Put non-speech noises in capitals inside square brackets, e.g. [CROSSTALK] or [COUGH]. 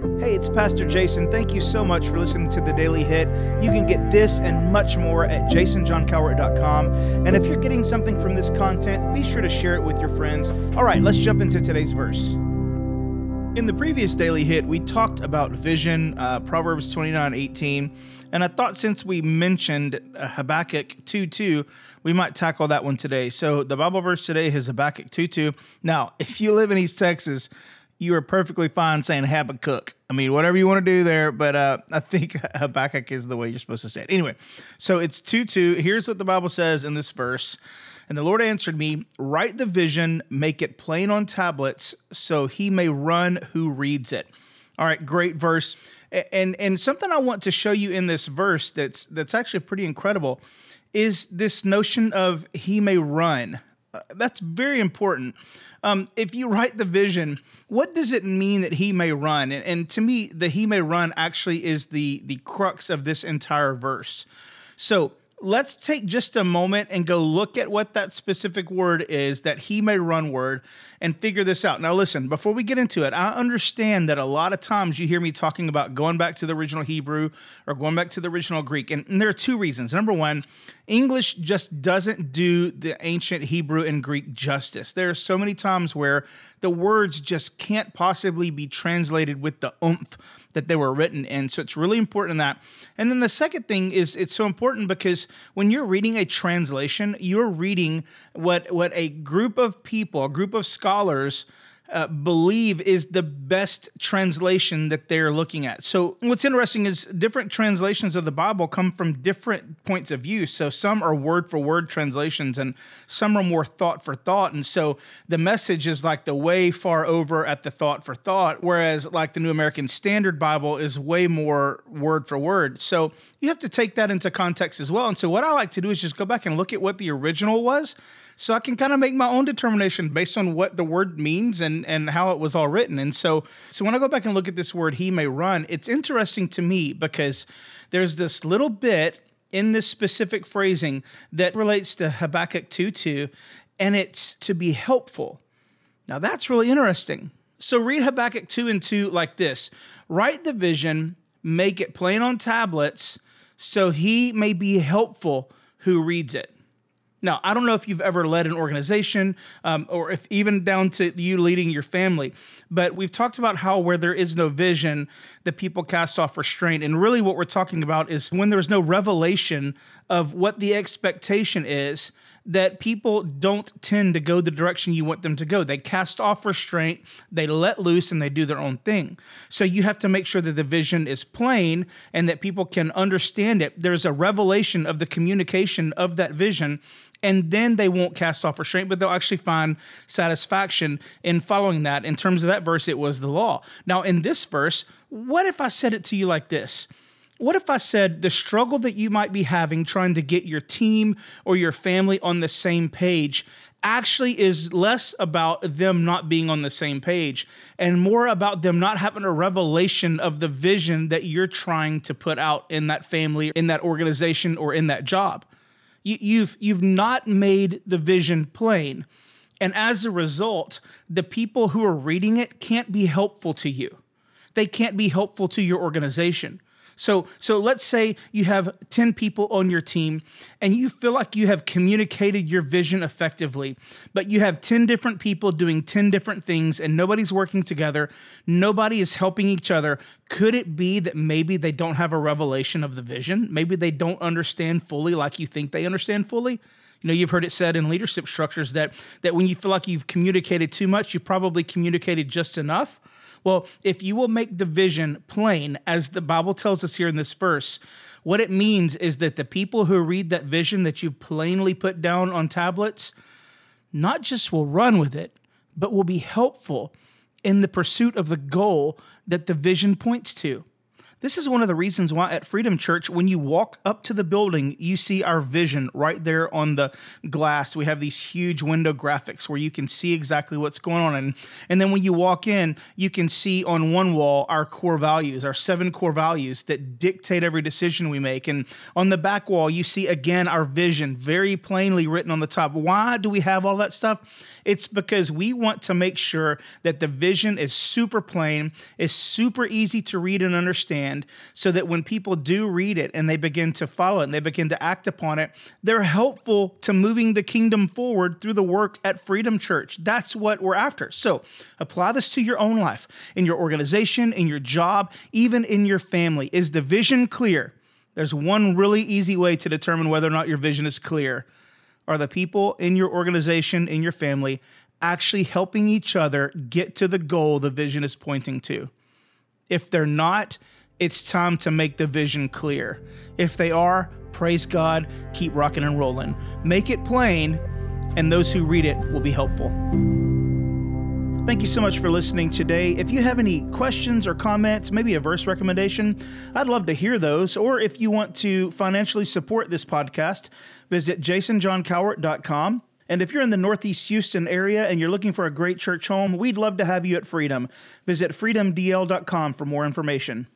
Hey, it's Pastor Jason. Thank you so much for listening to the Daily Hit. You can get this and much more at jasonjohncowart.com. And if you're getting something from this content, be sure to share it with your friends. All right, let's jump into today's verse. In the previous Daily Hit, we talked about vision, uh, Proverbs 29 18. And I thought since we mentioned uh, Habakkuk 2 2, we might tackle that one today. So the Bible verse today is Habakkuk 2 2. Now, if you live in East Texas, you are perfectly fine saying Habakkuk. I mean, whatever you want to do there, but uh, [LAUGHS] I think Habakkuk is the way you're supposed to say it. Anyway, so it's 2 2. Here's what the Bible says in this verse. And the Lord answered me, Write the vision, make it plain on tablets, so he may run who reads it. All right, great verse. And and something I want to show you in this verse that's that's actually pretty incredible is this notion of he may run. Uh, that's very important. Um, if you write the vision, what does it mean that he may run? And, and to me, the he may run actually is the the crux of this entire verse. So let's take just a moment and go look at what that specific word is that he may run word and figure this out. Now, listen, before we get into it, I understand that a lot of times you hear me talking about going back to the original Hebrew or going back to the original Greek. And, and there are two reasons. Number one, English just doesn't do the ancient Hebrew and Greek justice. There are so many times where the words just can't possibly be translated with the oomph that they were written in. So it's really important in that. And then the second thing is it's so important because when you're reading a translation, you're reading what what a group of people, a group of scholars uh, believe is the best translation that they're looking at. So, what's interesting is different translations of the Bible come from different points of view. So, some are word for word translations, and some are more thought for thought. And so, the message is like the way far over at the thought for thought, whereas, like the New American Standard Bible is way more word for word. So, you have to take that into context as well. And so, what I like to do is just go back and look at what the original was so I can kind of make my own determination based on what the word means and and how it was all written. And so so when I go back and look at this word he may run, it's interesting to me because there's this little bit in this specific phrasing that relates to Habakkuk 2:2 and it's to be helpful. Now that's really interesting. So read Habakkuk 2 and 2 like this. Write the vision, make it plain on tablets so he may be helpful who reads it. Now, I don't know if you've ever led an organization um, or if even down to you leading your family, but we've talked about how where there is no vision, the people cast off restraint. And really, what we're talking about is when there's no revelation of what the expectation is, that people don't tend to go the direction you want them to go. They cast off restraint, they let loose, and they do their own thing. So you have to make sure that the vision is plain and that people can understand it. There's a revelation of the communication of that vision, and then they won't cast off restraint, but they'll actually find satisfaction in following that. In terms of that verse, it was the law. Now, in this verse, what if I said it to you like this? What if I said the struggle that you might be having trying to get your team or your family on the same page actually is less about them not being on the same page and more about them not having a revelation of the vision that you're trying to put out in that family, in that organization, or in that job? You, you've you've not made the vision plain. And as a result, the people who are reading it can't be helpful to you. They can't be helpful to your organization. So, so let's say you have 10 people on your team and you feel like you have communicated your vision effectively, but you have 10 different people doing 10 different things and nobody's working together, nobody is helping each other. Could it be that maybe they don't have a revelation of the vision? Maybe they don't understand fully like you think they understand fully? You know, you've heard it said in leadership structures that that when you feel like you've communicated too much, you probably communicated just enough. Well, if you will make the vision plain, as the Bible tells us here in this verse, what it means is that the people who read that vision that you plainly put down on tablets, not just will run with it, but will be helpful in the pursuit of the goal that the vision points to. This is one of the reasons why at Freedom Church, when you walk up to the building, you see our vision right there on the glass. We have these huge window graphics where you can see exactly what's going on. And, and then when you walk in, you can see on one wall our core values, our seven core values that dictate every decision we make. And on the back wall, you see again our vision very plainly written on the top. Why do we have all that stuff? It's because we want to make sure that the vision is super plain, is super easy to read and understand, so that when people do read it and they begin to follow it and they begin to act upon it, they're helpful to moving the kingdom forward through the work at Freedom Church. That's what we're after. So apply this to your own life, in your organization, in your job, even in your family. Is the vision clear? There's one really easy way to determine whether or not your vision is clear. Are the people in your organization, in your family, actually helping each other get to the goal the vision is pointing to. If they're not, it's time to make the vision clear. If they are, praise God, keep rocking and rolling. Make it plain, and those who read it will be helpful. Thank you so much for listening today. If you have any questions or comments, maybe a verse recommendation, I'd love to hear those. Or if you want to financially support this podcast, visit jasonjohncowart.com and if you're in the Northeast Houston area and you're looking for a great church home, we'd love to have you at Freedom. Visit freedomdl.com for more information.